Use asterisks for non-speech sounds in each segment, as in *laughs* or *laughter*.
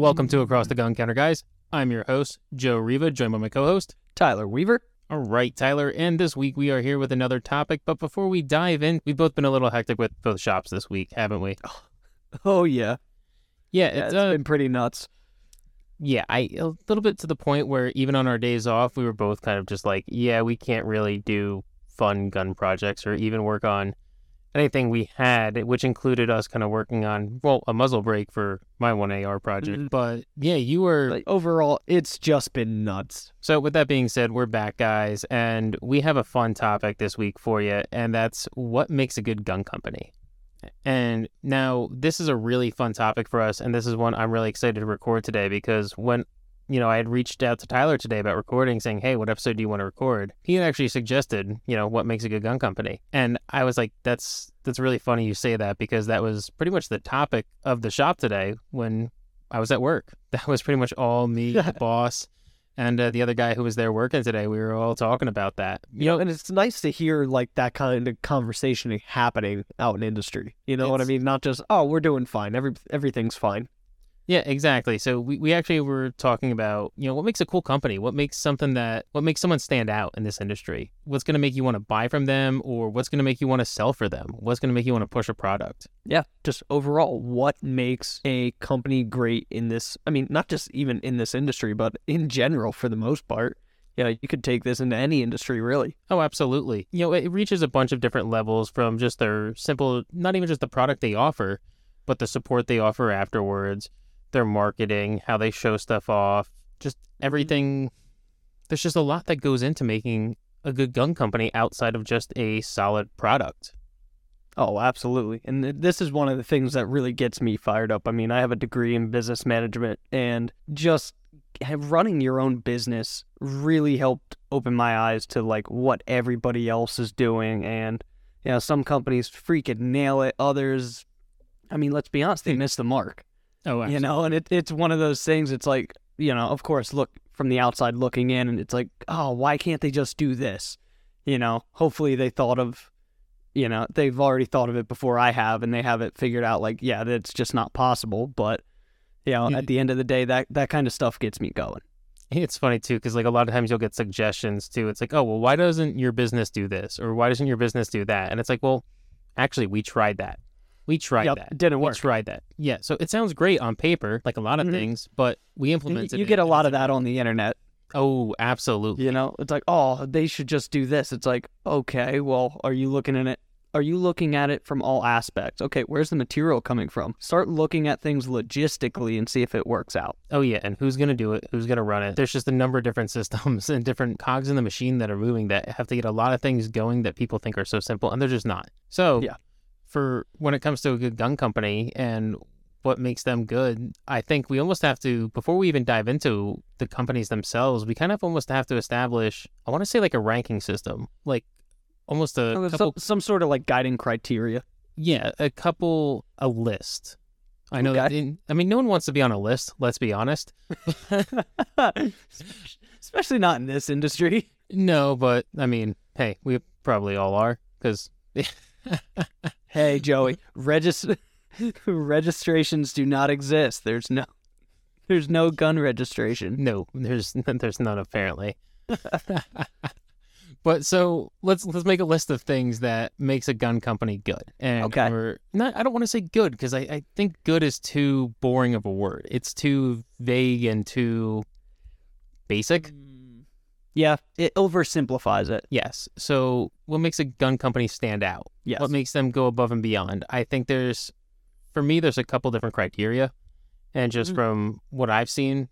Welcome to Across the Gun Counter, guys. I'm your host, Joe Riva, joined by my co host, Tyler Weaver. All right, Tyler, and this week we are here with another topic. But before we dive in, we've both been a little hectic with both shops this week, haven't we? Oh yeah, Yeah, yeah it's, it's uh, been pretty nuts. yeah, I a little bit to the point where even on our days off, we were both kind of just like, yeah, we can't really do fun gun projects or even work on anything we had, which included us kind of working on well a muzzle brake for my one AR project. Mhm. But yeah, you were Like overall, it's just been nuts. So, with that being said, we're back, guys, and we have a fun topic this week for you, and that's what makes a good gun company. And now, this is a really fun topic for us, and this is one I'm really excited to record today because when you know, I had reached out to Tyler today about recording, saying, "Hey, what episode do you want to record?" He had actually suggested, you know, what makes a good gun company, and I was like, "That's that's really funny you say that because that was pretty much the topic of the shop today when I was at work. *laughs* That was pretty much all me, *laughs* the boss, and uh, the other guy who was there working today. We were all talking about that. You know, and it's nice to hear like that kind of conversation happening out in industry. You know what I mean? Not just oh, we're doing fine. Every everything's fine. Yeah, exactly. So we, we actually were talking about, you know, what makes a cool company? What makes something that what makes someone stand out in this industry? What's going to make you want to buy from them or what's going to make you want to sell for them? What's going to make you want to push a product? Yeah, just overall, what makes a company great in this? I mean, not just even in this industry, but in general for the most part. Yeah, you could take this into any industry, really. Oh, absolutely. You know, it reaches a bunch of different levels from just their simple, not even just the product they offer, but the support they offer afterwards, their marketing, how they show stuff off, just mm-hmm. everything. There's just a lot that goes into making a good gun company outside of just a solid product. Oh, absolutely. And th- this is one of the things that really gets me fired up. I mean, I have a degree in business management, and just have running your own business really helped open my eyes to like what everybody else is doing. And, you know, some companies freaking nail it, others, I mean, let's be honest, they hmm. miss the mark, Oh, you know, and it, it's one of those things. It's like, you know, of course, look from the outside looking in, and it's like, oh, why can't they just do this? You know, hopefully they thought of you know they've already thought of it before i have and they have it figured out like yeah that's just not possible but you know at mm-hmm. the end of the day that that kind of stuff gets me going It's funny too, because like a lot of times you'll get suggestions too. It's like, oh, well, why doesn't your business do this, or why doesn't your business do that? And it's like, well, actually, we tried that. We tried Yep, that. it didn't We work tried that. Yeah. So it sounds great on paper, like a lot of Mhm. things, but we you, implemented. you it get a lot of that on the internet Oh, absolutely. you know it's like oh they should just do this it's like okay well are you looking at it are you looking at it from all aspects okay where's the material coming from start looking at things logistically and see if it works out Oh yeah, and who's gonna do it? Who's gonna run it? There's just a number of different *laughs* systems and different cogs in the machine that are moving that have to get a lot of things going that people think are so simple, and they're just not. So Yeah. For when it comes to a good gun company and what makes them good, I think we almost have to before we even dive into the companies themselves, we kind of almost have to establish I want to say like a ranking system, like almost a Oh, couple, some, some sort of like guiding criteria yeah, a couple a list. I know that. Okay. I mean, no one wants to be on a list. Let's be honest. *laughs* especially not in this industry No, but I mean, hey, we probably all are because *laughs* Hey, *laughs* Joey, regis- *laughs* registrations do not exist. There's no, there's no gun registration. no, there's *laughs* there's none apparently. but so let's let's make a list of things that makes a gun company good. And Okay. we're not. I don't want to say good because I, I think good is too boring of a word. It's too vague and too basic. Mm. Yeah, it oversimplifies it. Yes. So what makes a gun company stand out? Yes. what makes them go above and beyond. I think there's, for me, there's a couple different criteria, and just Mhm. from what I've seen,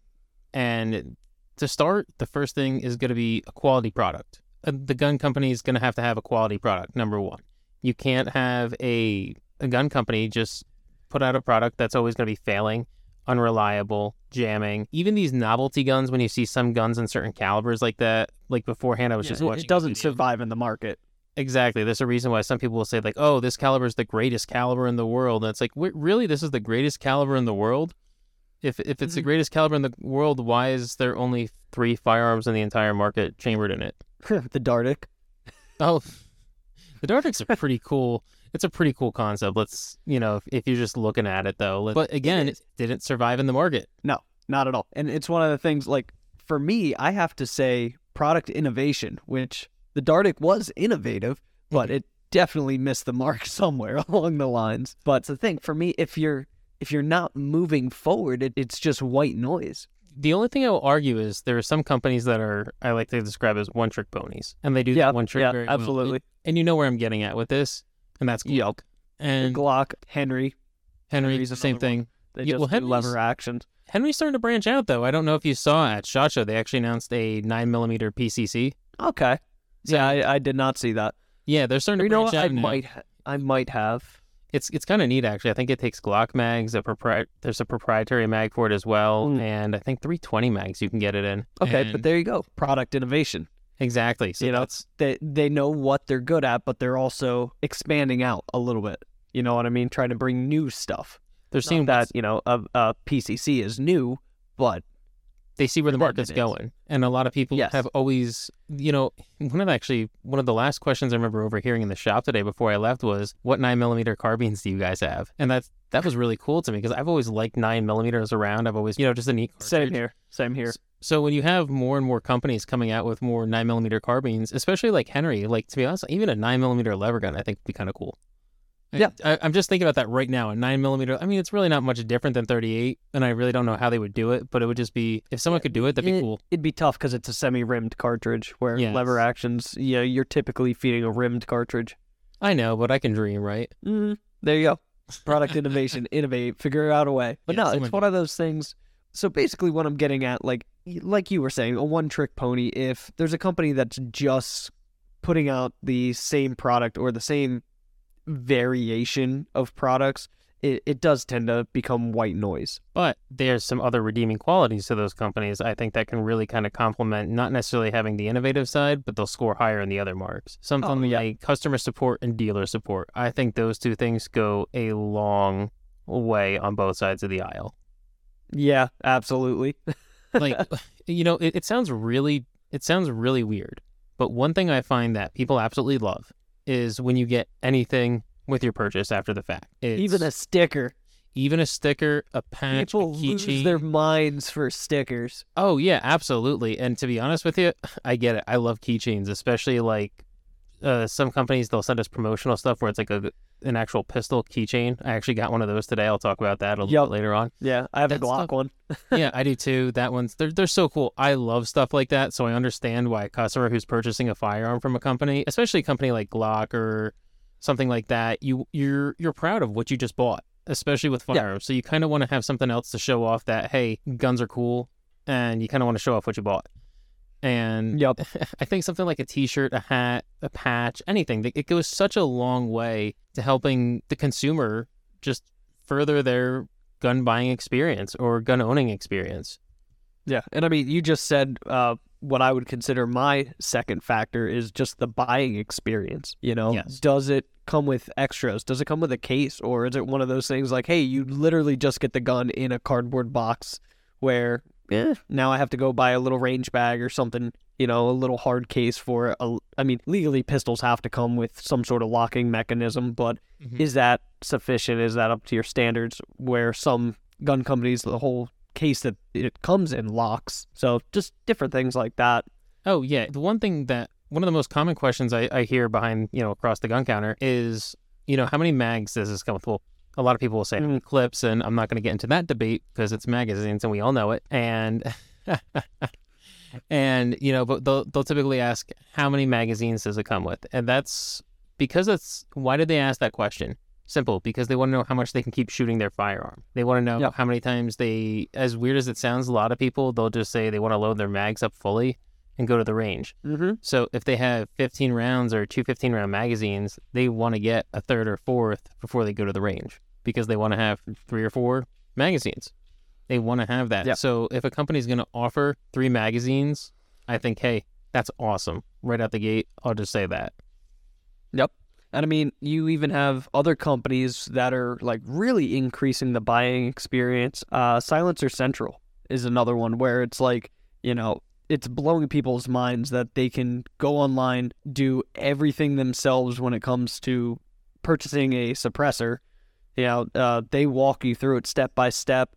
and to start, the first thing is going to be a quality product. Uh, The gun company is going to have to have a quality product. Number one, you can't have a a gun company just put out a product that's always going to be failing, unreliable, jamming. Even these novelty guns, when you see some guns in certain calibers like that, like beforehand, I was Yeah, just watching. it doesn't survive in the market. Exactly. There's a reason why some people will say like, "Oh, this caliber is the greatest caliber in the world." And it's like, really? This is the greatest caliber in the world?" If if it's the Mhm. greatest caliber in the world, why is there only three firearms in the entire market chambered in it? *laughs* the Dardick. Oh, *laughs* the Dardicks are pretty cool. It's a pretty cool concept. Let's you know if, if you're just looking at it though. But again, it, is. didn't survive in the market. No, not at all. And it's one of the things like for me, I have to say product innovation, which the Dardick was innovative, mm-hmm. but it definitely missed the mark *laughs* somewhere along the lines. But the thing for me, if you're if you're not moving forward, it, it's just white noise. The only thing I will argue is there are some companies that are I like to describe as one trick ponies, and they do Yeah, one trick yeah, very well. absolutely. And you know where I'm getting at with this, and that's Glock. Yep. And Glock, Henry, Henry, Henry's same another one. thing. they Yeah, just well, do Henry's- lever actions. Henry's starting to branch out though. I don't know if you saw at Shot Show they actually announced a nine millimeter PCC. Okay. Yeah, I, I did not see that. Yeah, they're starting to You know branch what? out I now. might ha- I might have. It's it's kind of neat actually. I think it takes Glock mags. A propri- there's a proprietary mag for it as well, Mm. and I think 320 mags you can get it in. Okay, And- but there you go. Product innovation. Exactly. So you know, they they know what they're good at, but they're also expanding out a little bit. You know what I mean? Trying to bring new stuff. they're seeing that you know a, a PCC is new, but they see where the market's going, and a lot of people Yes. have always, you know, one of the, actually one of the last questions I remember overhearing in the shop today before I left was, "What nine millimeter carbines do you guys have?" And that's that was really cool to me because I've always liked nine millimeters around. I've always, you know, just a neat. same here, same here. So when you have more and more companies coming out with more nine millimeter carbines, especially like Henry, like to be honest, even a nine millimeter lever gun, I think would be kind of cool. Yeah. I, I'm just thinking about that right now. A nine millimeter. I mean, it's really not much different than 38, and I really don't know how they would do it, but it would just be if someone could do it, that'd be It- cool. It'd be tough because it's a semi-rimmed cartridge, where Yes. lever actions, yeah, you're typically feeding a rimmed cartridge. I know, but I can dream, right? Mm, there you go. Product innovation, innovate, figure out a way. But Yeah, no, it's one of those things. So basically, what I'm getting at, like, like you were saying, a one-trick pony. If there's a company that's just putting out the same product or the same variation of products, it, it does tend to become white noise. But there's some other redeeming qualities to those companies. I think that can really kind of complement not necessarily having the innovative side, but they'll score higher in the other marks. Something Oh, yeah. like customer support and dealer support. I think those two things go a long way on both sides of the aisle. Yeah, absolutely. *laughs* Like, you know, it, it sounds really, it sounds really weird. But one thing I find that people absolutely love is when you get anything with your purchase after the fact. It's Even a sticker. even a sticker, a patch, People a lose their minds for stickers. Oh yeah, absolutely. And to be honest with you, *laughs* I get it. I love keychains, especially like uh, some companies they'll send us promotional stuff where it's like a an actual pistol keychain. I actually got one of those today. I'll talk about that a little Yup. bit later on. Yeah, I have a Glock stuff- one. *laughs* yeah, I do too. That one's they're they're so cool. I love stuff like that, so I understand why a customer who's purchasing a firearm from a company, especially a company like Glock or something like that, you you're you're proud of what you just bought, especially with Yeah. firearms. So you kind of want to have something else to show off that hey, guns are cool, and you kind of want to show off what you bought. And Yup. I think something like a T-shirt, a hat, a patch, anything, it goes such a long way to helping the consumer just further their gun buying experience or gun owning experience. Yeah, and I mean, you just said uh, what I would consider my second factor is just the buying experience. You know, Yes. does it come with extras? Does it come with a case, or is it one of those things like, hey, you literally just get the gun in a cardboard box, where eh, now I have to go buy a little range bag or something. You know, a little hard case for a. I mean, legally, pistols have to come with some sort of locking mechanism, but Mhm. is that sufficient? Is that up to your standards? Where some gun companies, the whole case that it comes in locks. So just different things like that. Oh yeah, the one thing that one of the most common questions I, I hear behind you know across the gun counter is you know how many mags does this come with? Well, a lot of people will say many clips, and I'm not going to get into that debate because it's magazines and we all know it. And *laughs* and you know, but they'll they'll typically ask how many magazines does it come with, and that's because it's why did they ask that question? Simple, because they want to know how much they can keep shooting their firearm. They want to know Yep. how many times they, as weird as it sounds, a lot of people they'll just say they want to load their mags up fully and go to the range. Mm-hmm. So if they have 15 rounds or two 15 round magazines, they want to get a third or fourth before they go to the range because they want to have three or four magazines. They want to have that. Yeah. So if a company's going to offer three magazines, I think, hey, that's awesome. Right out the gate, I'll just say that. Yep. And I mean, you even have other companies that are like really increasing the buying experience. Uh, Silencer Central is another one where it's like, you know, it's blowing people's minds that they can go online, do everything themselves when it comes to purchasing a suppressor, you know, uh, they walk you through it step by step,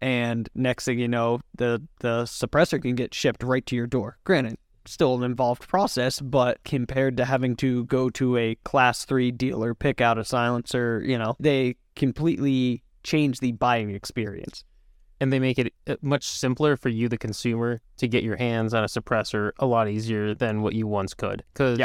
and next thing you know, the the suppressor can get shipped right to your door. Granted, still an involved process, but compared to having to go to a class three dealer, pick out a silencer, you know, they completely change the buying experience. and they make it uh, much simpler for you, the consumer, to get your hands on a suppressor a lot easier than what you once could. Because,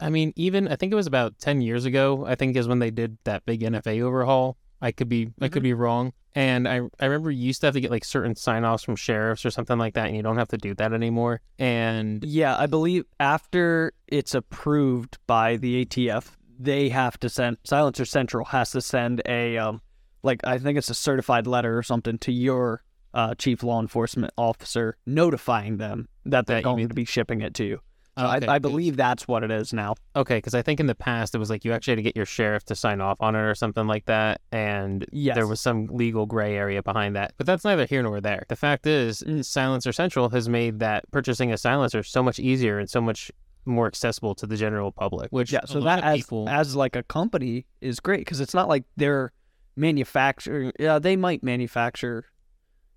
I mean, even I think it was about ten years ago. I think is when they did that big NFA overhaul. I could be I could be wrong. And I I remember you used to have to get like certain sign offs from sheriffs or something like that, and you don't have to do that anymore. And Yeah, I believe after it's approved by the ATF, they have to send Silencer Central has to send a um like I think it's a certified letter or something to your uh, chief law enforcement officer notifying them that they're That going mean- to be shipping it to you. Okay, I, I believe that's what it is now. Okay, because I think in the past it was like you actually had to get your sheriff to sign off on it or something like that, and Yes. there was some legal gray area behind that. But that's neither here nor there. The fact is, Mm. Silencer Central has made that purchasing a silencer so much easier and so much more accessible to the general public. Which Yeah, so that as people, as like a company is great because it's not like they're manufacturing. Yeah, they might manufacture,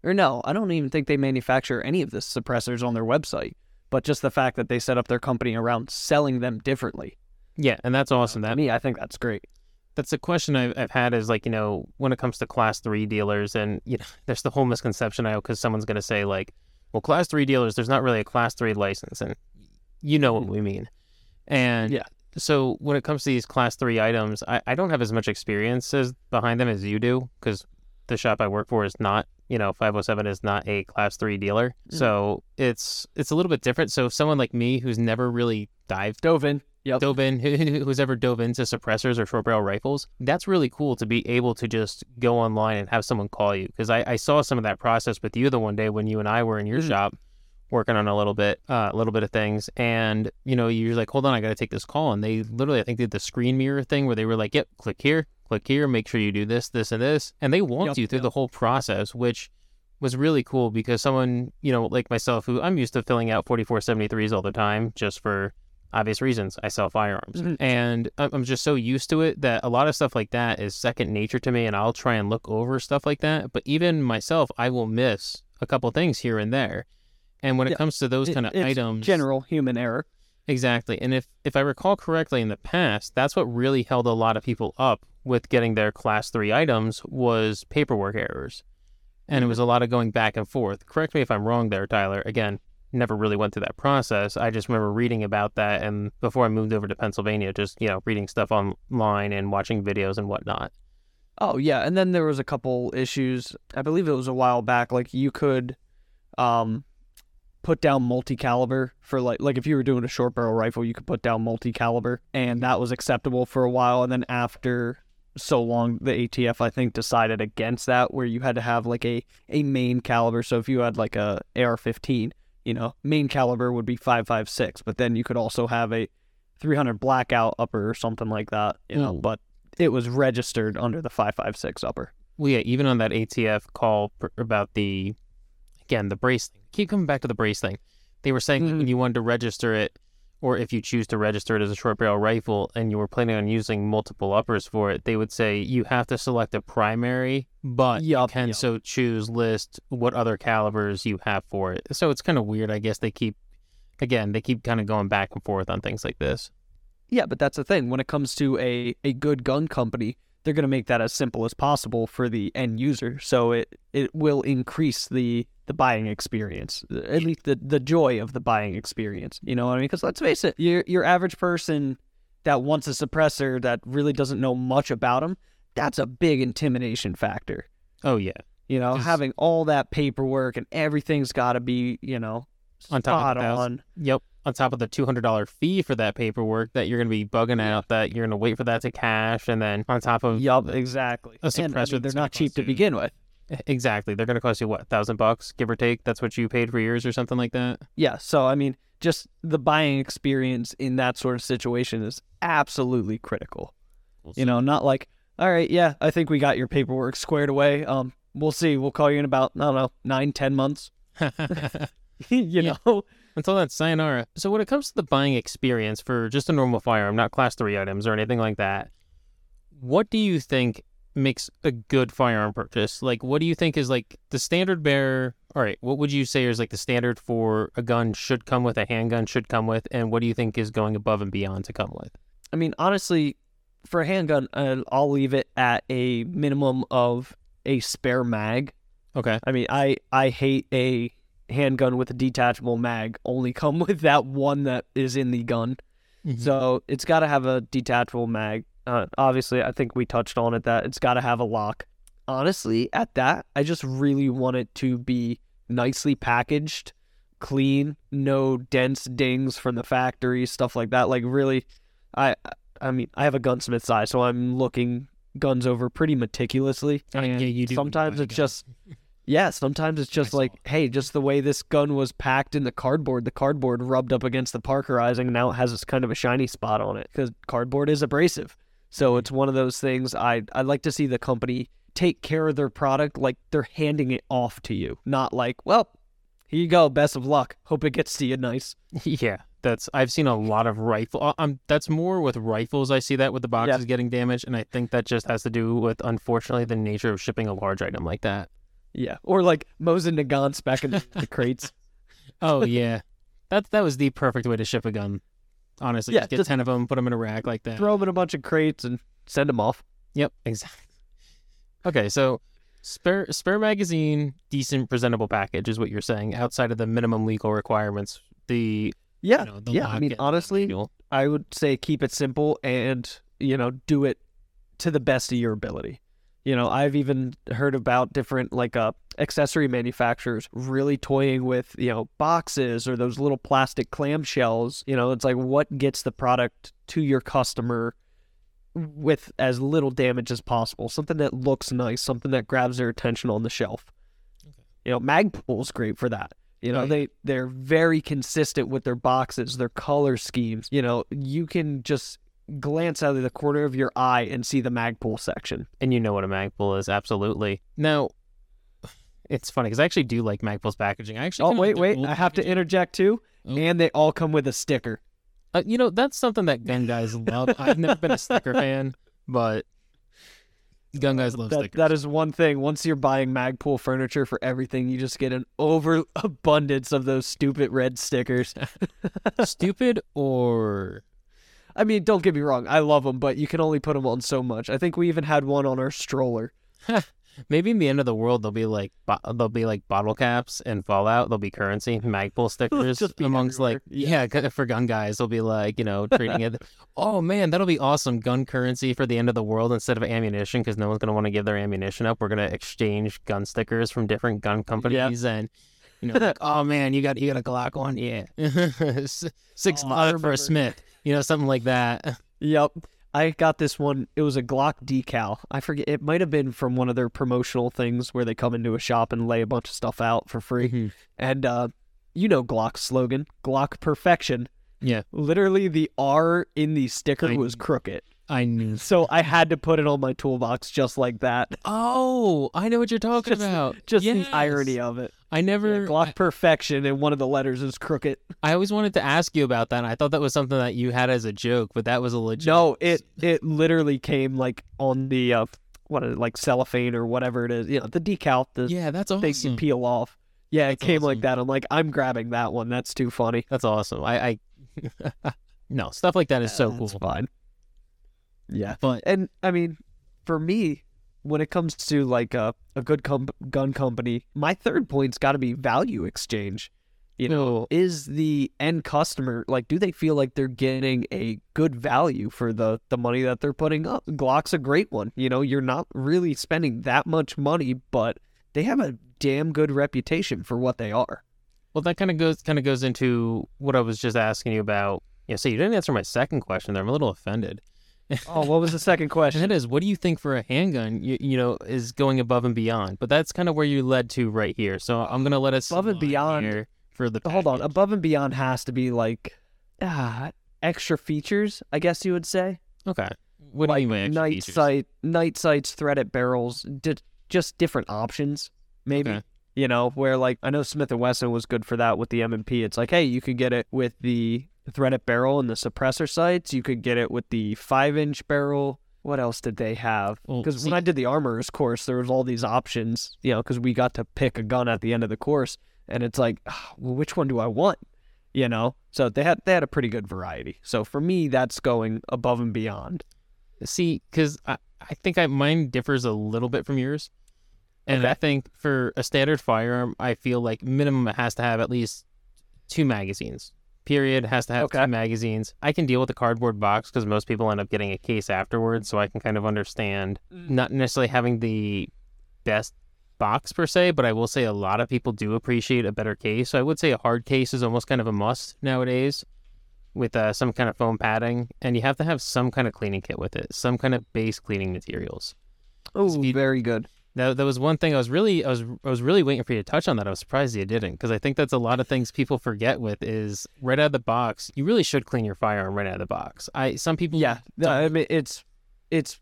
or no, I don't even think they manufacture any of the suppressors on their website. But just the fact that they set up their company around selling them differently. yeah, and that's uh, awesome. To That me, I think that's great. that's a question I've, I've had is like you know when it comes to class three dealers and you know *laughs* there's the whole misconception I because someone's gonna say like well class three dealers there's not really a class three license and you know what mm. we mean and Yeah. so when it comes to these class three items I, I don't have as much experience as behind them as you do because the shop I work for is not you know 507 is not a class three dealer Mhm. so it's it's a little bit different so if someone like me who's never really dived Dove in. Yep. dove in, *laughs* who's ever dove into suppressors or short barrel rifles, that's really cool to be able to just go online and have someone call you. Because I, I saw some of that process with you the one day when you and I were in your Mhm. shop working on a little bit, uh, a little bit of things. And, you know, you're like, hold on, I got to take this call. And they literally, I think, did the screen mirror thing where they were like, yep, click here, click here, make sure you do this, this, and this. And they walked Yep, you through yep. the whole process, which was really cool because someone, you know, like myself, who I'm used to filling out 4473s all the time just for obvious reasons. I sell firearms. Mhm. And I'm I'm just so used to it that a lot of stuff like that is second nature to me and I'll try and look over stuff like that. But even myself, I will miss a couple things here and there. And when it Yeah, comes to those kind of items, General human error. Exactly. And if if I recall correctly in the past, that's what really held a lot of people up with getting their class 3 items was paperwork errors. And it was a lot of going back and forth. Correct me if I'm wrong there, Tyler. Again, never really went through that process. I just remember reading about that and before I moved over to Pennsylvania, just, you know, reading stuff online and watching videos and whatnot. Oh yeah, and then there was a couple issues. I believe it was a while back. Like you could, um, put down multi-caliber for like like if you were doing a short barrel rifle, you could put down multi-caliber, and that was acceptable for a while. And then after so long, the ATF I think decided against that, where you had to have like a a main caliber. So if you had like a AR-15, you know, main caliber would be 5.56, but then you could also have a 300 blackout upper or something like that. You know, Ooh. but it was registered under the 5.56 upper. Well, yeah, even on that ATF call pr- about the, again, the brace thing. Keep coming back to the brace thing. They were saying Mhm. when you wanted to register it, or if you choose to register it as a short barrel rifle and you were planning on using multiple uppers for it, they would say you have to select a primary, but you can yup. so choose list what other calibers you have for it. So it's kind of weird. I guess they keep, again, they keep kind of going back and forth on things like this. Yeah, but that's the thing. When it comes to a, a good gun company, they're going to make that as simple as possible for the end user. So it, it will increase the, the buying experience, at least the, the joy of the buying experience. You know what I mean? Because let's face it, your, your average person that wants a suppressor that really doesn't know much about them, that's a big intimidation factor. Oh, yeah. You know, 'Cause- having all that paperwork and everything's got to be, you know, On top of on. Yep. On top of the two hundred dollar fee for that paperwork that you're going to be bugging out that you're going to wait for that to cash, and then on top of Yup, exactly. a And, I suppressor mean, they're that's not cheap to you- begin with. exactly they're going to cost you what a thousand bucks give or take. That's what you paid for yours or something like that. Yeah, so I mean, just the buying experience in that sort of situation is absolutely critical. You know, not like, all right, yeah, I think we got your paperwork squared away. Um, we'll see. We'll call you in about I don't know nine, ten months. *laughs* *laughs* you Yeah. know, Until that's sayonara. So when it comes to the buying experience for just a normal firearm, not class three items or anything like that, what do you think makes a good firearm purchase? Like, what do you think is like the standard bearer? All right, what would you say is like the standard for a gun should come with, a handgun should come with, and what do you think is going above and beyond to come with? I mean, honestly, for a handgun, uh, I'll leave it at a minimum of a spare mag. Okay. I mean, I I hate a handgun with a detachable mag. Only come *laughs* with that one that is in the gun. Mm-hmm. So it's got to have a detachable mag. Uh, obviously, I think we touched on it that it's got to have a lock. Honestly, at that, I just really want it to be nicely packaged, clean, no dents, dings from the factory, stuff like that. Like really, I I mean, I have a gunsmith's eye, so I'm looking guns over pretty meticulously. Oh, yeah, you do Sometimes it's just *laughs* yeah, sometimes it's just I like, hey, just the way this gun was packed in the cardboard, the cardboard rubbed up against the parkerizing, and now it has this kind of a shiny spot on it because cardboard is abrasive. So it's one of those things. I I like to see the company take care of their product like they're handing it off to you, not like, well, here you go, best of luck. Hope it gets to you nice. *laughs* Yeah, that's I've seen a lot of rifle. uh, Um, that's more with rifles. I see that with the boxes getting damaged, and I think that just has to do with unfortunately the nature of shipping a large item like that. Yeah, or like Mosin Nagant back in the, the crates. *laughs* Oh yeah, that that was the perfect way to ship a gun. Honestly, Yeah, just get just ten of them, put them in a rack like that. Throw them in a bunch of crates and send them off. Yep, exactly. Okay, so spare spare magazine, decent presentable package is what you're saying. Outside of the minimum legal requirements, the Yeah, you know, the yeah. I mean, honestly, manual. I would say keep it simple and, you know, do it to the best of your ability. You know, I've even heard about different like uh accessory manufacturers really toying with, you know, boxes or those little plastic clamshells. You know, it's like what gets the product to your customer with as little damage as possible. Something that looks nice, something that grabs their attention on the shelf. You know, Magpul's great for that. You know, Right. they they're very consistent with their boxes, their color schemes. You know, you can just glance out of the corner of your eye and see the Magpul section. and you know what a Magpul is, absolutely. Now, it's funny because I actually do like Magpul's packaging. I actually Oh wait, wait, I have to interject too. Oh. And they all come with a sticker. Uh, you know, that's something that gun guys love. I've never been a sticker fan, but gun guys love That, stickers. that is one thing. Once you're buying Magpul furniture for everything, you just get an overabundance of those stupid red stickers. *laughs* stupid or I mean, don't get me wrong, I love them, but you can only put them on so much. I think we even had one on our stroller. *laughs* maybe in the end of the world there'll be like bo- there'll be like bottle caps and Fallout. There'll be currency *laughs* Magpul *laughs* stickers just be amongst like everywhere. yeah. for gun guys. They'll be like you know trading it. Oh man, that'll be awesome. Gun currency for the end of the world instead of ammunition because no one's gonna want to give their ammunition up. We're gonna exchange gun stickers from different gun companies and. You know, like, oh man, you got you got a Glock one, yeah, six Oh, for a Smith, you know, something like that. Yep. I got this one. It was a Glock decal. I forget. It might have been from one of their promotional things where they come into a shop and lay a bunch of stuff out for free. Mhm. And uh, you know Glock's slogan, Glock perfection. Yeah, Literally, the R in the sticker I- was crooked. I knew. So I had to put it on my toolbox just like that. Oh, I know what you're talking Just- about. Just Yes. the irony of it. I never. Yeah, Glock perfection, and one of the letters is crooked. I always wanted to ask you about that. And I thought that was something that you had as a joke, but that was a legit. No, it it literally came like on the uh, what it, like cellophane or whatever it is. You know, the decal, the Yeah, that's thing you awesome. peel off. Yeah, it That's came like that. I'm like, I'm grabbing that one. That's too funny. That's awesome. I, I *laughs* no stuff like that is so cool. That's fine. Yeah, But and I mean, for me, when it comes to like a a good com- gun company, my third point's got to be value exchange. You know, No. is the end customer like? Do they feel like they're getting a good value for the the money that they're putting up? Glock's a great one. You know, you're not really spending that much money, but they have a damn good reputation for what they are. well, that kind of goes kind of goes into what I was just asking you about. Yeah, so you didn't answer my second question there. I'm a little offended. Oh, what was the second *laughs* And question? that is, what do you think for a handgun? You, you know, is going above and beyond. But that's kind of where you led to right here. So I'm gonna let us Above and beyond- here for the Hold on, above and beyond has to be like ah, extra features, I guess you would say. Okay. What do like you mean? night features? sight, night sights, threaded barrels, di- just different options. Maybe Okay. you know where like I know Smith and Wesson was good for that with the M and P. It's like hey, you can get it with the threaded barrel and the suppressor sights. You could get it with the five inch barrel. what else did they have? Because when I did the armorer's course, there was all these options, you know, because we got to pick a gun at the end of the course, and it's like, ah, well, which one do I want? You know, so they had they had a pretty good variety. So for me, that's going above and beyond. See, because I, I think I, mine differs a little bit from yours. And I think for a standard firearm, I feel like minimum it has to have at least two magazines. Period. Has to have Okay. two magazines. I can deal with the cardboard box because most people end up getting a case afterwards, so I can kind of understand not necessarily having the best box per se, but I will say a lot of people do appreciate a better case. So I would say a hard case is almost kind of a must nowadays with uh, some kind of foam padding, and you have to have some kind of cleaning kit with it, some kind of base cleaning materials. Oh, Speed- very good. That, that was one thing I was really I was I was really waiting for you to touch on that. I was surprised you didn't because I think that's a lot of things people forget with is right out of the box. You really should clean your firearm right out of the box. I some people Yeah, don't- I mean it's it's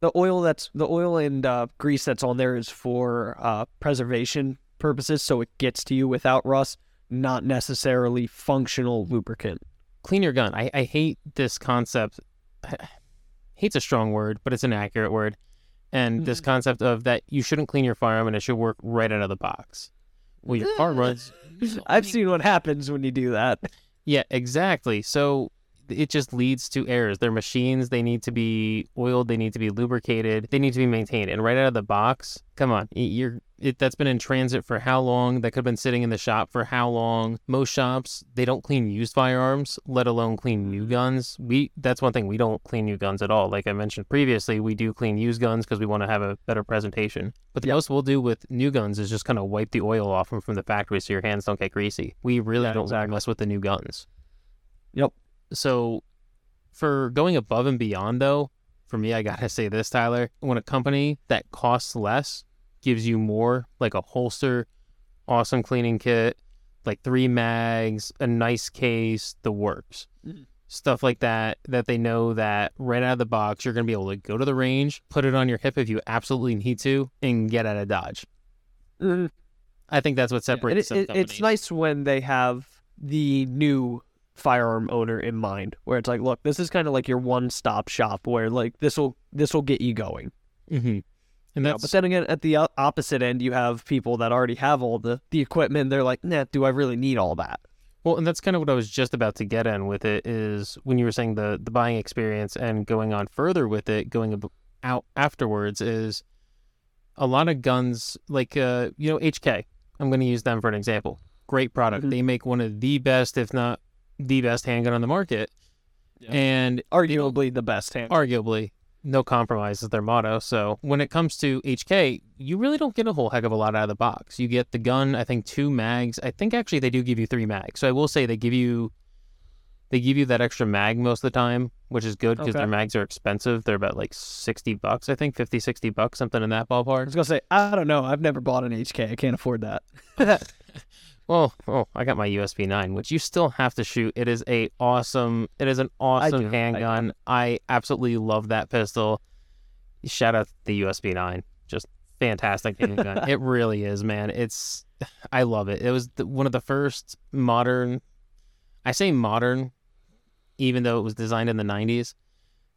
the oil that's the oil and uh, grease that's on there is for uh, preservation purposes, so it gets to you without rust, not necessarily functional lubricant. clean your gun. I, I hate this concept. *sighs* Hate's a strong word, but it's an accurate word. And this concept of that you shouldn't clean your firearm and it should work right out of the box. Well, your car runs. *laughs* I've seen what happens when you do that. Yeah, exactly. So it just leads to errors. They're machines. They need to be oiled. They need to be lubricated. They need to be maintained. And right out of the box, come on, you're it, that's been in transit for how long? That could have been sitting in the shop for how long? Most shops they don't clean used firearms, let alone clean new guns. We that's one thing we don't clean new guns at all. Like I mentioned previously, we do clean used guns because we want to have a better presentation. But the most we'll do with new guns is just kind of wipe the oil off them from the factory so your hands don't get greasy. We really Yeah, don't exactly. mess with the new guns. Yep. So, for going above and beyond, though, for me, I gotta *laughs* say this, Tyler. When a company that costs less gives you more, like a holster, awesome cleaning kit, like three mags, a nice case, the works, Mhm. stuff like that, that they know that right out of the box, you're gonna be able to go to the range, put it on your hip if you absolutely need to, and get out of Dodge. Mm, I think that's what yeah, separates it- some it- it's nice when they have the new firearm owner in mind, where it's like, look, this is kind of like your one-stop shop, where like this will this will get you going. hmm And You know, that's but then again, at the opposite end, you have people that already have all the, the equipment. They're like, nah, do I really need all that? Well, and that's kind of what I was just about to get in with it is when you were saying the the buying experience and going on further with it, going ab- out afterwards is a lot of guns like uh you know HK. I'm going to use them for an example. Great product. Mhm. They make one of the best, if not the best, handgun on the market, Yeah. and Arguably the best hand. arguably no compromise is their motto. So when it comes to HK, you really don't get a whole heck of a lot out of the box. You get the gun, I think two mags. I think actually they do give you three mags. So I will say they give you they give you that extra mag most of the time, which is good because Okay. their mags are expensive. They're about like 60 bucks, I think, 50 60 bucks, something in that ballpark. I was gonna say, I don't know. I've never bought an HK. I can't afford that. *laughs* *laughs* Well, oh, I got my USP 9, which you still have to shoot. It is a awesome, it is an awesome I handgun. I, absolutely love that pistol. Shout out the USP 9. Just fantastic handgun. *laughs* it really is, man. It's, I love it. It was the, one of the first modern, I say modern, even though it was designed in the 90s.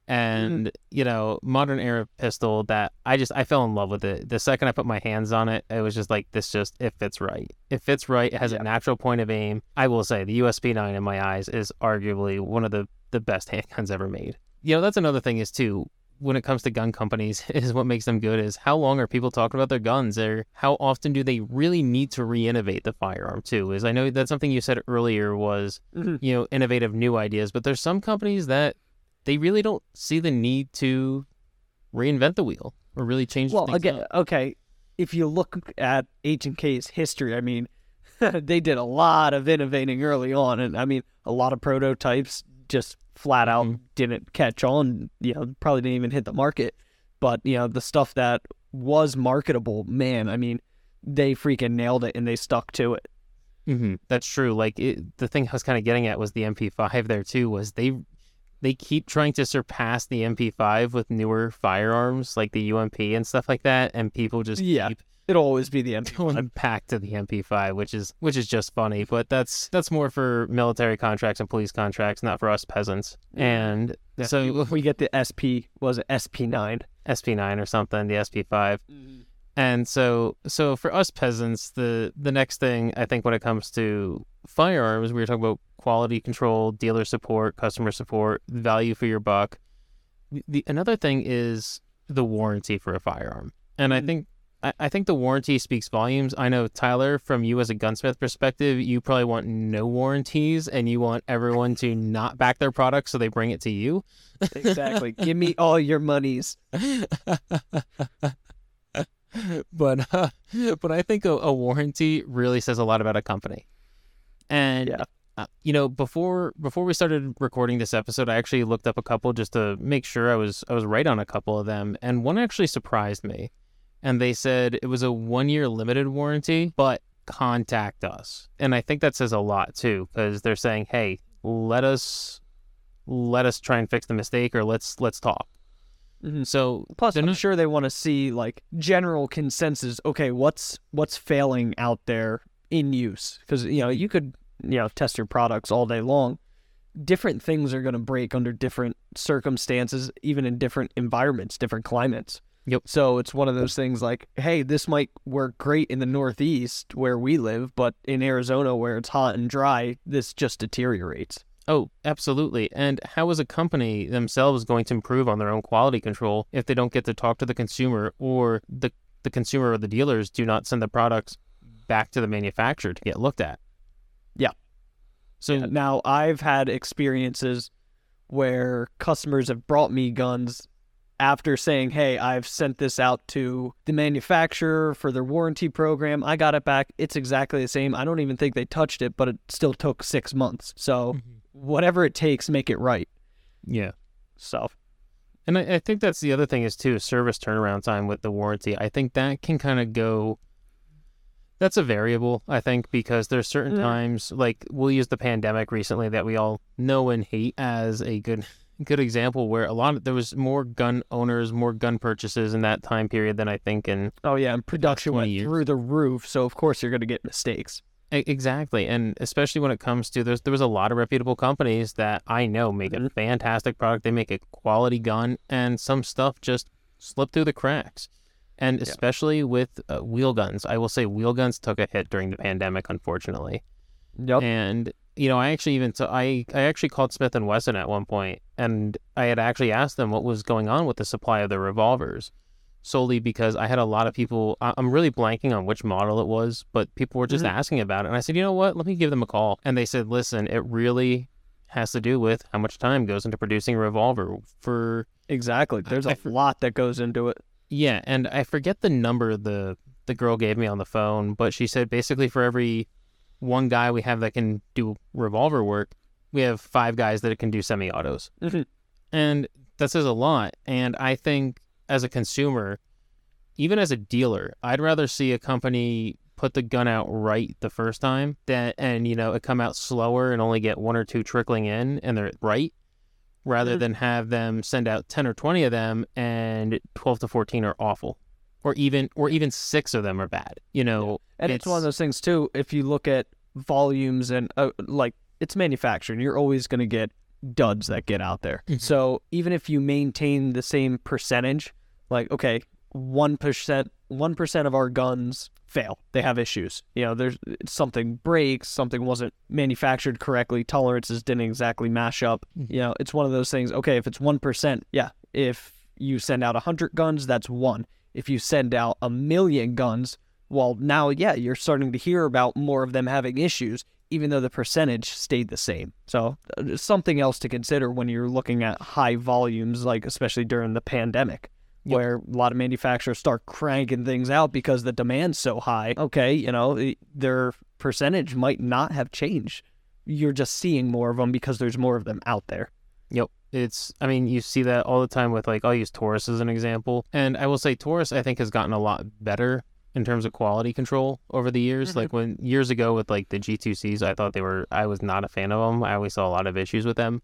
And, you know, modern era pistol that I just, I fell in love with it. The second I put my hands on it, it was just like, this just, it fits right. It fits right. It has Yeah. a natural point of aim. I will say the USP 9 in my eyes is arguably one of the, the best *laughs* handguns ever made. You know, that's another thing is too, when it comes to gun companies *laughs* is what makes them good is how long are people talking about their guns or how often do they really need to re-innovate the firearm too is i know that's something you said earlier was Mhm. you know innovative new ideas but there's some companies that they really don't see the need to reinvent the wheel or really change Well, things again, up. okay. If you look at H and K's history, I mean, *laughs* they did a lot of innovating early on, and I mean, a lot of prototypes just flat out Mhm. didn't catch on. You know, probably didn't even hit the market. But you know, the stuff that was marketable, man, I mean, they freaking nailed it, and they stuck to it. hmm That's true. Like it, the thing I was kind of getting at was the MP5 there too. Was they they keep trying to surpass the MP5 with newer firearms like the UMP and stuff like that, and people just Yeah. keep It'll always be the MP5. *laughs* going back to the MP5, which is which is just funny, but that's that's more for military contracts and police contracts, not for us peasants. And so we get the SP was it SP9? SP9 or something, the SP5. Mm-hmm. And so so for us peasants, the the next thing I think when it comes to firearms, we were talking about quality control, dealer support, customer support, value for your buck. The another thing is the warranty for a firearm. And I Mhm. think I, I think the warranty speaks volumes. I know Tyler, from you as a gunsmith perspective, you probably want no warranties and you want everyone to not back their product, so they bring it to you. Exactly. *laughs* Give me all your monies. *laughs* but uh, but I think a, a warranty really says a lot about a company. And Yeah. uh, you know, before before we started recording this episode, I actually looked up a couple just to make sure I was I was right on a couple of them, and one actually surprised me. And they said it was a one year limited warranty, but contact us. And I think that says a lot too, because they're saying, hey, let us let us try and fix the mistake, or let's let's talk. Mhm. So Plus, I'm not- sure they want to see like general consensus. Okay, what's what's failing out there in use? Because you know you could you know test your products all day long. Different things are going to break under different circumstances, even in different environments, different climates. Yep. So it's one of those things like, hey, this might work great in the Northeast where we live, but in Arizona where it's hot and dry, this just deteriorates. Oh, absolutely. And how is a company themselves going to improve on their own quality control if they don't get to talk to the consumer or the, the consumer or the dealers do not send the products back to the manufacturer to get looked at? Yeah. So, Now, I've had experiences where customers have brought me guns after saying, Hey, I've sent this out to the manufacturer for their warranty program. I got it back. It's exactly the same. I don't even think they touched it, but it still took six months. So, mm-hmm. whatever it takes, make it right. yeah. So, And I, I think that's the other thing is too service turnaround time with the warranty. I think that can kind of go. That's a variable, I think, because there's certain Yeah. times like we'll use the pandemic recently that we all know and hate as a good good example where a lot of there was more gun owners, more gun purchases in that time period than I think in oh, yeah, and production went years. through the roof. So, of course, you're going to get mistakes. Exactly, and especially when it comes to there's there was a lot of reputable companies that I know make a Mhm. fantastic product. They make a quality gun, and some stuff just slipped through the cracks. And especially with uh, wheel guns, I will say wheel guns took a hit during the pandemic, unfortunately. Yep. And you know, I actually even so I I actually called Smith and Wesson at one point, and I had actually asked them what was going on with the supply of their revolvers, solely because I had a lot of people. I- I'm really blanking on which model it was, but people were just Mhm. asking about it, and I said, you know what? Let me give them a call, and they said, listen, it really has to do with how much time goes into producing a revolver for Exactly. There's a lot that goes into it. Yeah, and I forget the number the the girl gave me on the phone, but she said basically for every one guy we have that can do revolver work, we have five guys that can do semi-autos. Mhm. And that says a lot. And I think as a consumer, even as a dealer, I'd rather see a company put the gun out right the first time that and you know it come out slower and only get one or two trickling in and they're right rather Mhm. than have them send out 10 or 20 of them and 12 to 14 are awful or even or even 6 of them are bad you know And it's, one of those things too. If you look at volumes and uh, like it's manufacturing, you're always going to get duds that get out there. Mhm. So even if you maintain the same percentage, like okay, one percent, one percent of our guns fail. They have issues. You know, there's something breaks, something wasn't manufactured correctly, tolerances didn't exactly mash up. Mhm. You know, it's one of those things. Okay, if it's one percent, yeah. If you send out a hundred guns, that's one. If you send out a million guns, well, now, yeah, you're starting to hear about more of them having issues, even though the percentage stayed the same. So, uh, something else to consider when you're looking at high volumes, like especially during the pandemic, Yep. where a lot of manufacturers start cranking things out because the demand's so high. Okay, you know, their percentage might not have changed. You're just seeing more of them because there's more of them out there. Yep. It's, I mean, you see that all the time with, like, I'll use Taurus as an example. And I will say, Taurus, I think, has gotten a lot better in terms of quality control over the years. Mhm. Like, when years ago with, like, the G2Cs, I thought they were, I was not a fan of them. I always saw a lot of issues with them.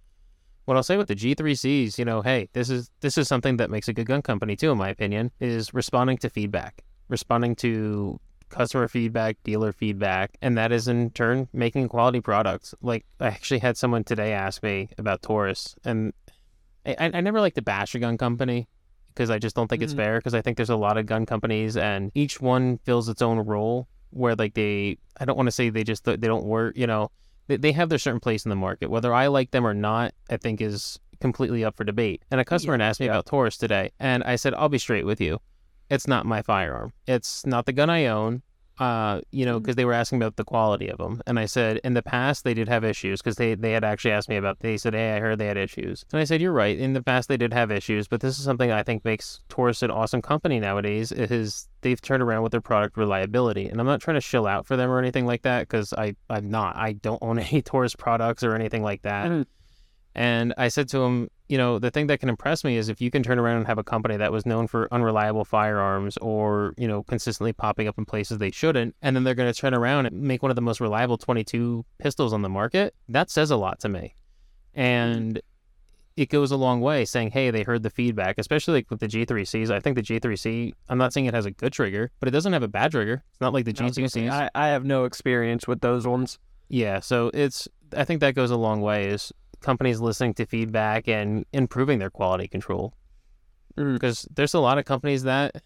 What I'll say with the G3Cs, you know, hey, this is this is something that makes a good gun company too, in my opinion, is responding to feedback. responding to customer feedback, dealer feedback, and that is in turn making quality products. Like I actually had someone today ask me about Taurus, and I, I never like to bash a gun company because I just don't think it's Mhm. fair. Because I think there's a lot of gun companies, and each one fills its own role. Where like they, I don't want to say they just they don't work. You know, they, they have their certain place in the market. Whether I like them or not, I think is completely up for debate. And a customer had asked me yeah. about Taurus today, and I said, I'll be straight with you. It's not my firearm. It's not the gun I own. Uh, you know, because they were asking about the quality of them, and I said in the past they did have issues because they they had actually asked me about. They said, "Hey, I heard they had issues," and I said, "You're right. In the past they did have issues, but this is something I think makes Taurus an awesome company nowadays. Is they've turned around with their product reliability, and I'm not trying to shill out for them or anything like that because I I'm not. I don't own *laughs* any Taurus products or anything like that. Mhm. And I said to him, you know, the thing that can impress me is if you can turn around and have a company that was known for unreliable firearms or, you know, consistently popping up in places they shouldn't, and then they're going to turn around and make one of the most reliable 22 pistols on the market, that says a lot to me. Mm-hmm. And it goes a long way saying, hey, they heard the feedback, especially like with the G3Cs. I think the G3C, I'm not saying it has a good trigger, but it doesn't have a bad trigger. It's not like the I was gonna say, G2Cs. I, I have no experience with those ones. Yeah, so it's I think that goes a long way is companies listening to feedback and improving their quality control. Mm. Because there's a lot of companies that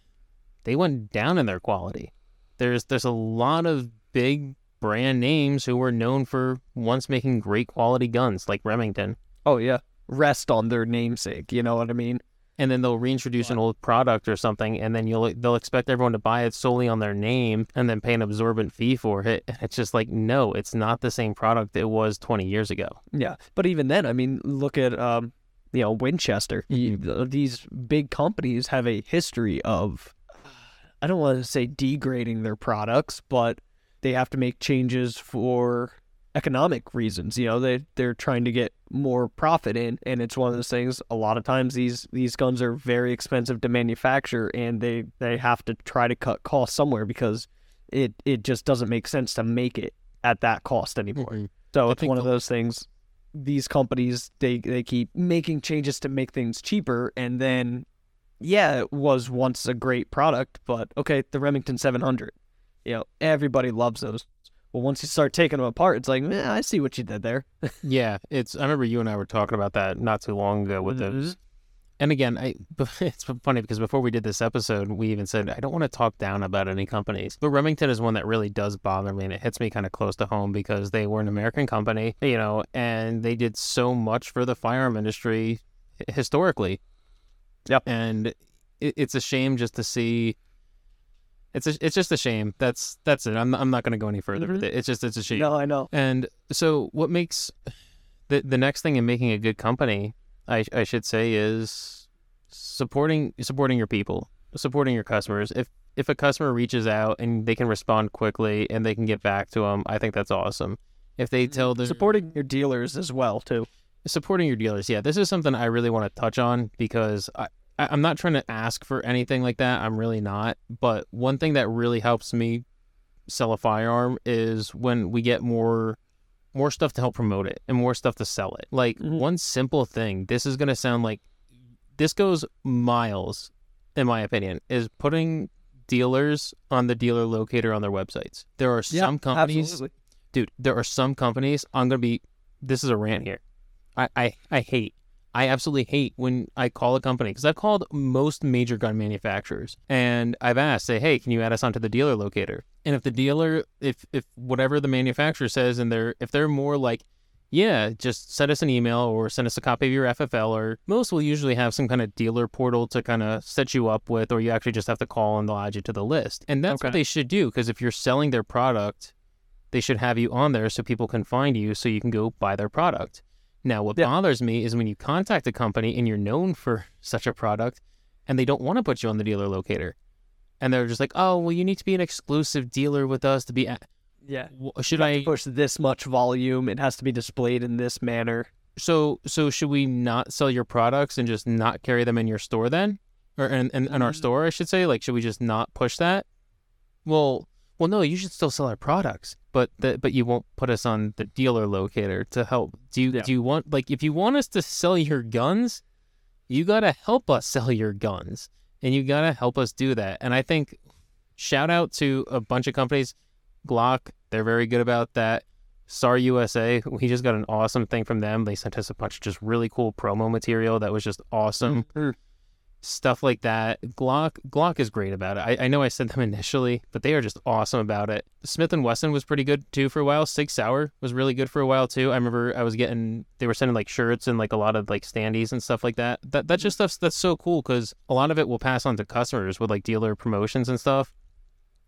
they went down in their quality. There's there's a lot of big brand names who were known for once making great quality guns like Remington. Oh yeah, rest on their namesake. You know what I mean? And then they'll reintroduce an old product or something, and then you'll they'll expect everyone to buy it solely on their name, and then pay an absorbent fee for it. And *laughs* it's just like, no, it's not the same product it was 20 years ago. Yeah, but even then, I mean, look at um, you know, Winchester. Th- These big companies have a history of, I don't want to say degrading their products, but they have to make changes for economic reasons. You know, they they're trying to get more profit in, and it's one of those things. A lot of times, these these guns are very expensive to manufacture, and they they have to try to cut costs somewhere because it it just doesn't make sense to make it at that cost anymore. Mm-hmm. So I it's one of those things. These companies they they keep making changes to make things cheaper, and then yeah, it was once a great product, but okay, the Remington 700, you know, everybody loves those. Well, once you start taking them apart, it's like, eh, I see what you did there. *laughs* Yeah, it's. I remember you and I were talking about that not too long ago with Mm-hmm. the. And again, I *laughs* it's funny because before we did this episode, we even said I don't want to talk down about any companies, but Remington is one that really does bother me, and it hits me kind of close to home because they were an American company, you know, and they did so much for the firearm industry historically. Yep. And it, it's a shame just to see. It's a, it's just a shame. That's that's it. I'm I'm not going to go any further with Mhm. it. It's just it's a shame. No, I know. And so, what makes the the next thing in making a good company, I I should say, is supporting supporting your people, supporting your customers. If if a customer reaches out and they can respond quickly and they can get back to them, I think that's awesome. If they tell their Supporting your dealers as well too. supporting your dealers, yeah, this is something I really want to touch on because I, I I'm not trying to ask for anything like that. I'm really not. But one thing that really helps me sell a firearm is when we get more more stuff to help promote it and more stuff to sell it. Like Mhm. one simple thing. This is gonna sound like this goes miles, in my opinion, is putting dealers on the dealer locator on their websites. There are some companies Absolutely. dude, there are some companies I'm gonna be. This is a rant here. I I, I hate. I absolutely hate when I call a company because I've called most major gun manufacturers and I've asked, say, hey, can you add us onto the dealer locator? And if the dealer, if if whatever the manufacturer says, and they're if they're more like, yeah, just send us an email or send us a copy of your FFL, or most will usually have some kind of dealer portal to kind of set you up with, or you actually just have to call and they'll add you to the list. And that's what they should do because if you're selling their product, they should have you on there so people can find you so you can go buy their product. Now, what Yeah. bothers me is when you contact a company and you're known for *laughs* such a product and they don't want to put you on the dealer locator. And they're just like, oh, well, you need to be an exclusive dealer with us to be. A-. Yeah. Should I? push this much volume? It has to be displayed in this manner. So, so should we not sell your products and just not carry them in your store then, or in, in, in our Mm. store? I should say. Like, should we just not push that? Well, well, no. You should still sell our products, but the, but you won't put us on the dealer locator to help. Do you Yeah. do you want like if you want us to sell your guns, you gotta help us sell your guns, and you gotta help us do that. And I think shout out to a bunch of companies. Glock, they're very good about that. SAR USA, we just got an awesome thing from them. They sent us a bunch of just really cool promo material that was just awesome. Mm-hmm. Stuff like that. Glock Glock is great about it. I, I know I said them *laughs* initially, but they are just awesome about it. Smith and Wesson was pretty good too for a while. Sig Sauer was really good for a while too. I remember I was getting they were sending like shirts and like a lot of like standees and stuff like that. That that's just stuff that's so cool because a lot of it will pass on to customers with like dealer promotions and stuff.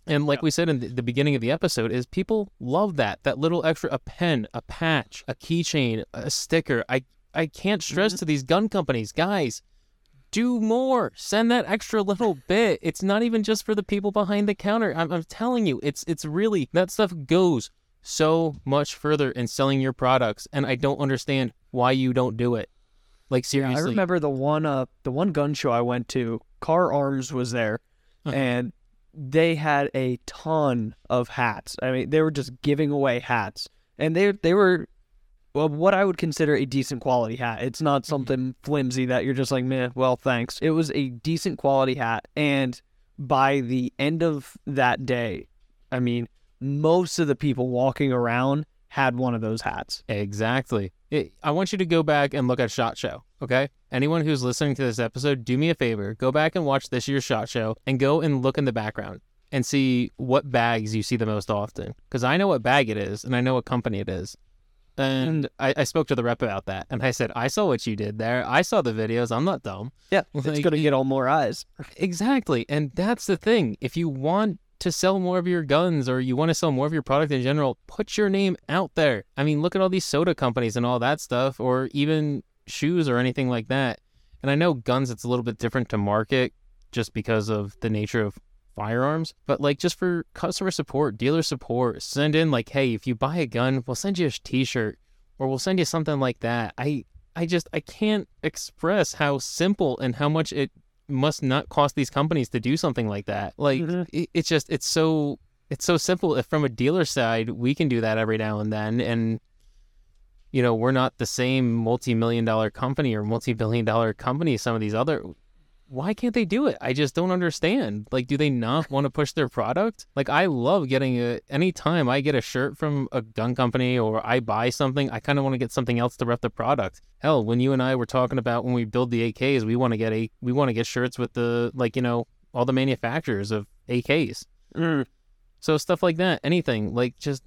And like Yeah. we said in the, the beginning of the episode, is people love that that little extra a pen, a patch, a keychain, a sticker. I I can't stress mm-hmm. to these gun companies, guys, do more. Send that extra little bit. It's not even just for the people behind the counter. I'm, I'm telling you, it's it's really that stuff goes so much further in selling your products, and I don't understand why you don't do it. Like Yeah, seriously, I remember the one uh the one gun show I went to, Kahr Arms was there Uh-huh. and they had a ton of hats. I mean, they were just giving away hats. And they they were well, what I would consider a decent quality hat. It's not mm-hmm. something flimsy that you're just like, meh, well, thanks. It was a decent quality hat. And by the end of that day, I mean, most of the people walking around had one of those hats. Exactly. It, I want you to go back and look at Shot Show, okay? Anyone who's listening to this episode, do me a favor. Go back and watch this year's Shot Show and go and look in the background and see what bags you see the most often. Because I know what bag it is and I know what company it is. And I, I spoke to the rep about that and I said, I saw what you did there. I saw the videos. I'm not dumb. Yeah, it's Like, going to get all more eyes. Exactly. And that's the thing. If you want to sell more of your guns or you want to sell more of your product in general, put your name out there. I mean, look at all these soda companies and all that stuff, or even shoes or anything like that. And I know guns, it's a little bit different to market just because of the nature of firearms, but like just for customer support, dealer support, send in like, hey, if you buy a gun, we'll send you a t-shirt or we'll send you something like that. I I just I can't express how simple and how much it must not cost these companies to do something like that. Like Mhm. it, it's just it's so it's so simple. If from a dealer side, we can do that every now and then, and you know we're not the same multi-million dollar company or multi-billion dollar company some of these other. Why can't they do it? I just don't understand. Like, do they not want to push their product? Like, I love getting a. Anytime I get a shirt from a gun company or I buy something, I kind of want to get something else to rep the product. Hell, when you and I were talking about when we build the AKs, we want to get a we want to get shirts with the like you know all the manufacturers of AKs. Mm. So stuff like that, anything like just,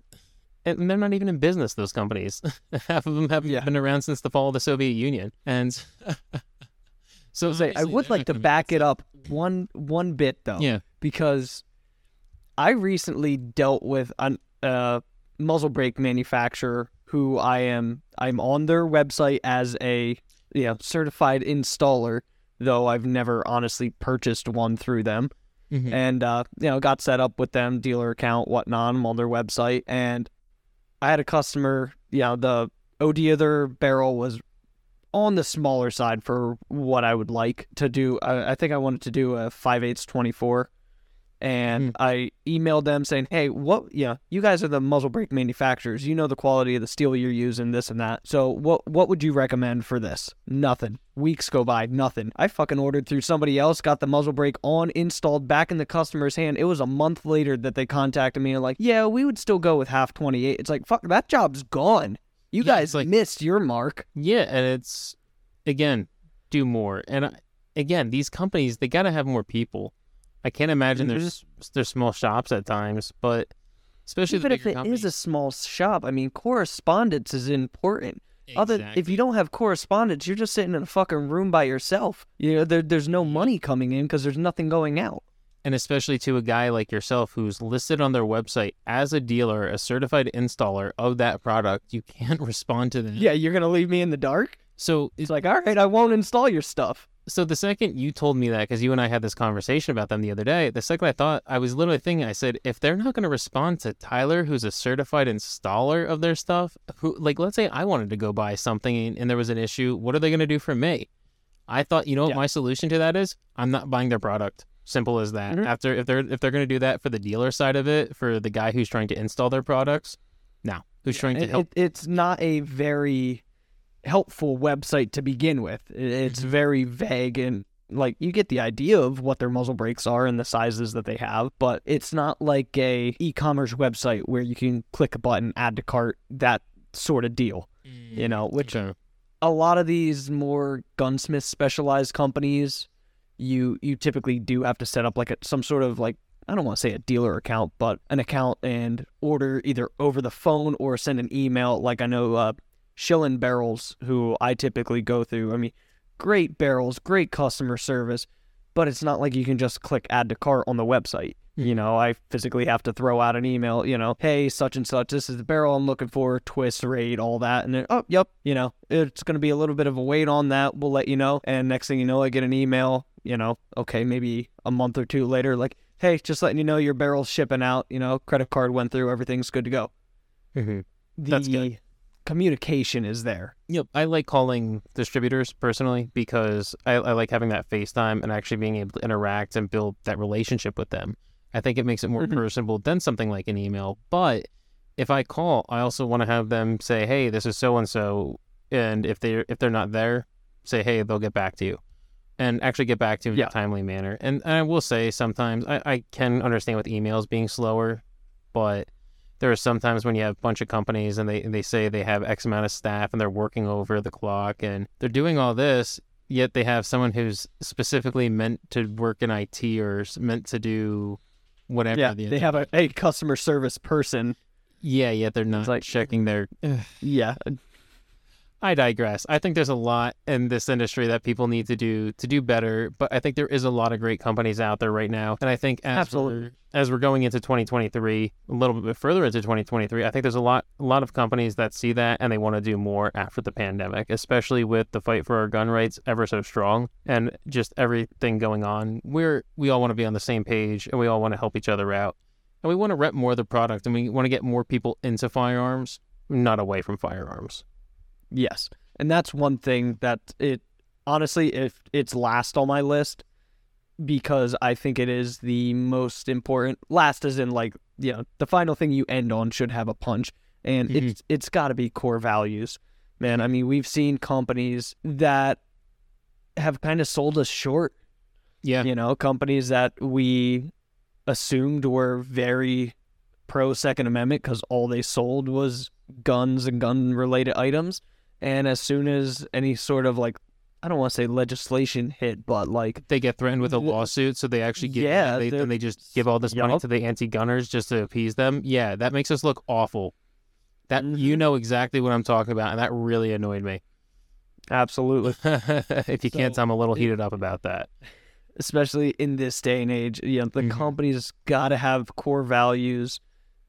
and they're not even in business. Those companies, *laughs* half of them haven't Yeah. been around since the fall of the Soviet Union, and *laughs* so Say, I would like to back it up one one bit though. Yeah, because I recently dealt with a uh, muzzle brake manufacturer who I am I'm on their website as a you know certified installer, though I've never honestly purchased one through them. Mhm. And uh, you know, got set up with them, dealer account, whatnot. I'm on their website, and I had a customer. You know, the OD of their barrel was on the smaller side for what I would like to do. I, I think I wanted to do a 5 8 24. And Hmm. I emailed them saying, hey, what, yeah, you guys are the muzzle brake manufacturers. You know the quality of the steel you're using, this and that. So what what would you recommend for this? Nothing. Weeks go by, nothing. I fucking ordered through somebody else, got the muzzle brake on, installed back in the customer's hand. It was a month later that they contacted me and like, yeah, we would still go with half 28. It's like, fuck, that job's gone. You Yeah, guys like- missed your mark. yeah, and it's again do more, and I, again these companies they got to have more people. I can't imagine Mhm. there's there's small shops at times, but especially Even the if it companies. is a small shop, I mean, correspondence is important. Other, if you don't have correspondence, you're just sitting in a fucking room by yourself. You know, there, there's no money coming in because there's nothing going out. And especially to a guy like yourself who's listed on their website as a dealer, a certified installer of that product, you can't *laughs* respond to them. Yeah, you're gonna leave me in the dark. So It's like, all right, I won't install your stuff. so the second you told me that, because you and I had this conversation about them the other day, the second I thought, I was literally thinking, I said, if they're not going to respond to Tyler, who's a certified installer of their stuff, who, like, let's say I wanted to go buy something and, and there was an issue, what are they going to do for me? I thought, you know what Yeah. my solution to that is? I'm not buying their product. Simple as that. Mhm. After if they're if they're going to do that for the dealer side of it, for the guy who's trying to install their products, now who's trying to It- help? it- it's not a very helpful website to begin with. It's Mhm. very vague and like you get the idea of what their muzzle brakes are and the sizes that they have, but it's not like a e-commerce website where you can click a button, add to cart, that sort of deal. You know, which Okay. a lot of these more gunsmith specialized companies, you you typically do have to set up like a, some sort of like I don't want to say a dealer account, but an account and order either over the phone or send an email. Like I know uh, Barrels, who I typically go through. I mean, great barrels, great customer service, but it's not like you can just click add to cart on the website. You know, I physically have to throw out an email, you know, hey, such and such, this is the barrel I'm looking for, twist, rate, all that. And then, oh, yep, you know, it's going to be a little bit of a wait on that. We'll let you know. And next thing you know, I get an email, you know, okay, maybe a month or two later, like, hey, just letting you know your barrel's shipping out, you know, credit card went through, everything's good to go. Mhm. The That's good. communication is there. Yep, I like calling distributors personally because I, I like having that FaceTime and actually being able to interact and build that relationship with them. I think it makes it more Mhm. personable than something like an email. But if I call, I also want to have them say, "Hey, this is so and so," and if they if they're not there, say, "Hey, they'll get back to you," and actually get back to you in Yeah. a timely manner. And, and I will say sometimes I, I can understand with emails being slower, but there are sometimes when you have a bunch of companies and they they say they have X amount of staff and they're working over the clock and they're doing all this, yet they have someone who's specifically meant to work in IT or meant to do whatever. yeah, the- they have a, a customer service person. yeah, yeah, they're not like- checking their. Yeah, uh, I digress. I think there's a lot in this industry that people need to do to do better, but I think there is a lot of great companies out there right now. And I think as Absolutely. we're, as we're going into 2023, a little bit further into 2023, I think there's a lot a lot of companies that see that and they want to do more after the pandemic, especially with the fight for our gun rights ever so strong and just everything going on. We're we all want to be on the same page and we all want to help each other out. And we want to rep more of the product and we want to get more people into firearms, not away from firearms. Yes. And that's one thing that it honestly if it's last on my list because I think it is the most important last as in like you know the final thing you end on should have a punch and Mhm. it's it's got to be core values. Man, I mean we've seen companies that have kind of sold us short Yeah. you know, companies that we assumed were very pro Second Amendment because all they sold was guns and gun related items. And as soon as any sort of like, I don't want to say legislation hit, but like, they get threatened with a lawsuit, so they actually give Yeah, they, and they just give all this money to the anti-gunners just to appease them. Yeah, that makes us look awful. That you Mhm. know exactly what I'm talking about, and that really annoyed me. absolutely, *laughs* if you can't I'm a little heated up about that. especially in this day and age, you know, the Mhm. companies got to have core values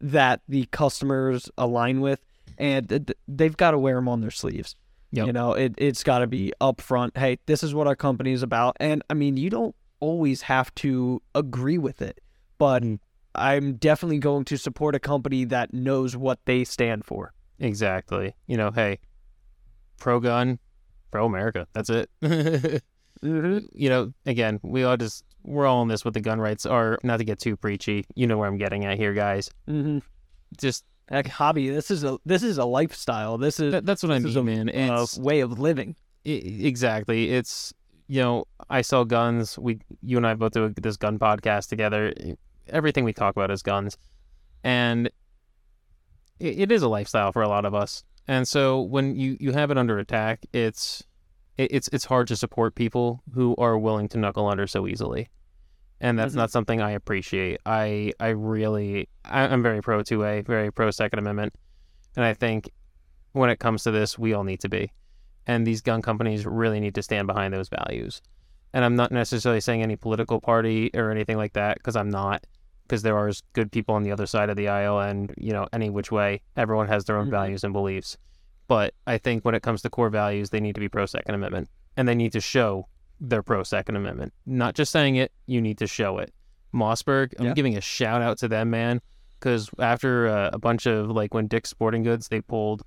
that the customers align with, and th- th- they've got to wear them on their sleeves. Yep. You know, it, it's got to be upfront. Hey, this is what our company is about. And I mean, you don't always have to agree with it, but Mhm. I'm definitely going to support a company that knows what they stand for. Exactly. You know, hey, pro gun, pro America. That's it. *laughs* you know, again, we all just we're all in this with the gun rights. Or not to get too preachy. You know where I'm getting at here, guys. Mm-hmm. Just Like hobby, this is a this is a lifestyle. This is that, that's what I mean, a, man. a It's way of living. Exactly. It's you know, I sell guns. We, you and I both do this gun podcast together. Everything we talk about is guns, and it, it is a lifestyle for a lot of us. And so when you you have it under attack, it's it, it's it's hard to support people who are willing to knuckle under so easily, and that's Mhm. not something I appreciate. I I really I, I'm very pro two A, very pro Second Amendment, and I think when it comes to this, we all need to be and these gun companies really need to stand behind those values. And I'm not necessarily saying any political party or anything like that because I'm not, because there are good people on the other side of the aisle, and you know, any which way, everyone has their own Mhm. values and beliefs. But I think when it comes to core values, they need to be pro Second Amendment, and they need to show they're pro Second Amendment. Not just saying it, you need to show it. Mossberg, I'm Yeah. giving a shout out to them, man, because after uh, a bunch of like when Dick's Sporting Goods, they pulled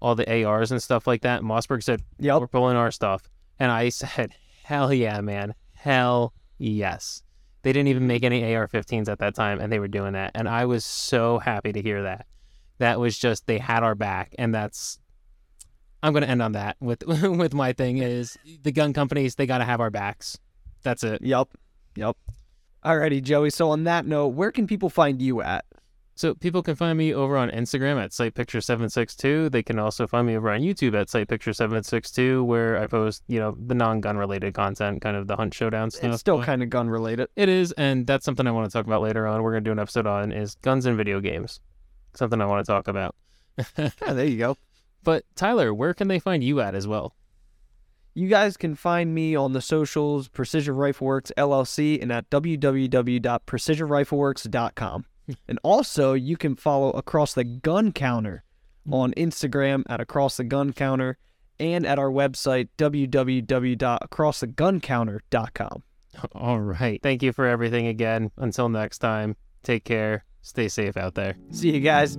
all the ARs and stuff like that. Mossberg said, Yep. we're pulling our stuff. And I *laughs* said, hell yeah, man. Hell yes. They didn't even make any AR 15s at that time, and they were doing that. And I was so happy to hear that. That was just, they had our back. And that's, I'm going to end on that with, *laughs* with my thing is the gun companies, they got to have our backs. That's it. Yep. Yep. Alrighty, Joey. So on that note, where can people find you at? So people can find me over on Instagram at SightPicture762. They can also find me over on YouTube at SightPicture762, where I post, you know, the non-gun related content, kind of the hunt showdown stuff. It's still kind of gun related. It is, and that's something I want to talk about later on. We're gonna do an episode on is guns and video games. Something I want to talk about. *laughs* Yeah, there you go. But Tyler, where can they find you at as well? You guys can find me on the socials, Precision Rifle Works LLC, and at www.precisionrifleworks.com. *laughs* and also, you can follow Across the Gun Counter on Instagram at Across the Gun Counter and at our website, www.acrosstheguncounter.com. *laughs* All right. Thank you for everything again. Until next time, take care. Stay safe out there. See you guys.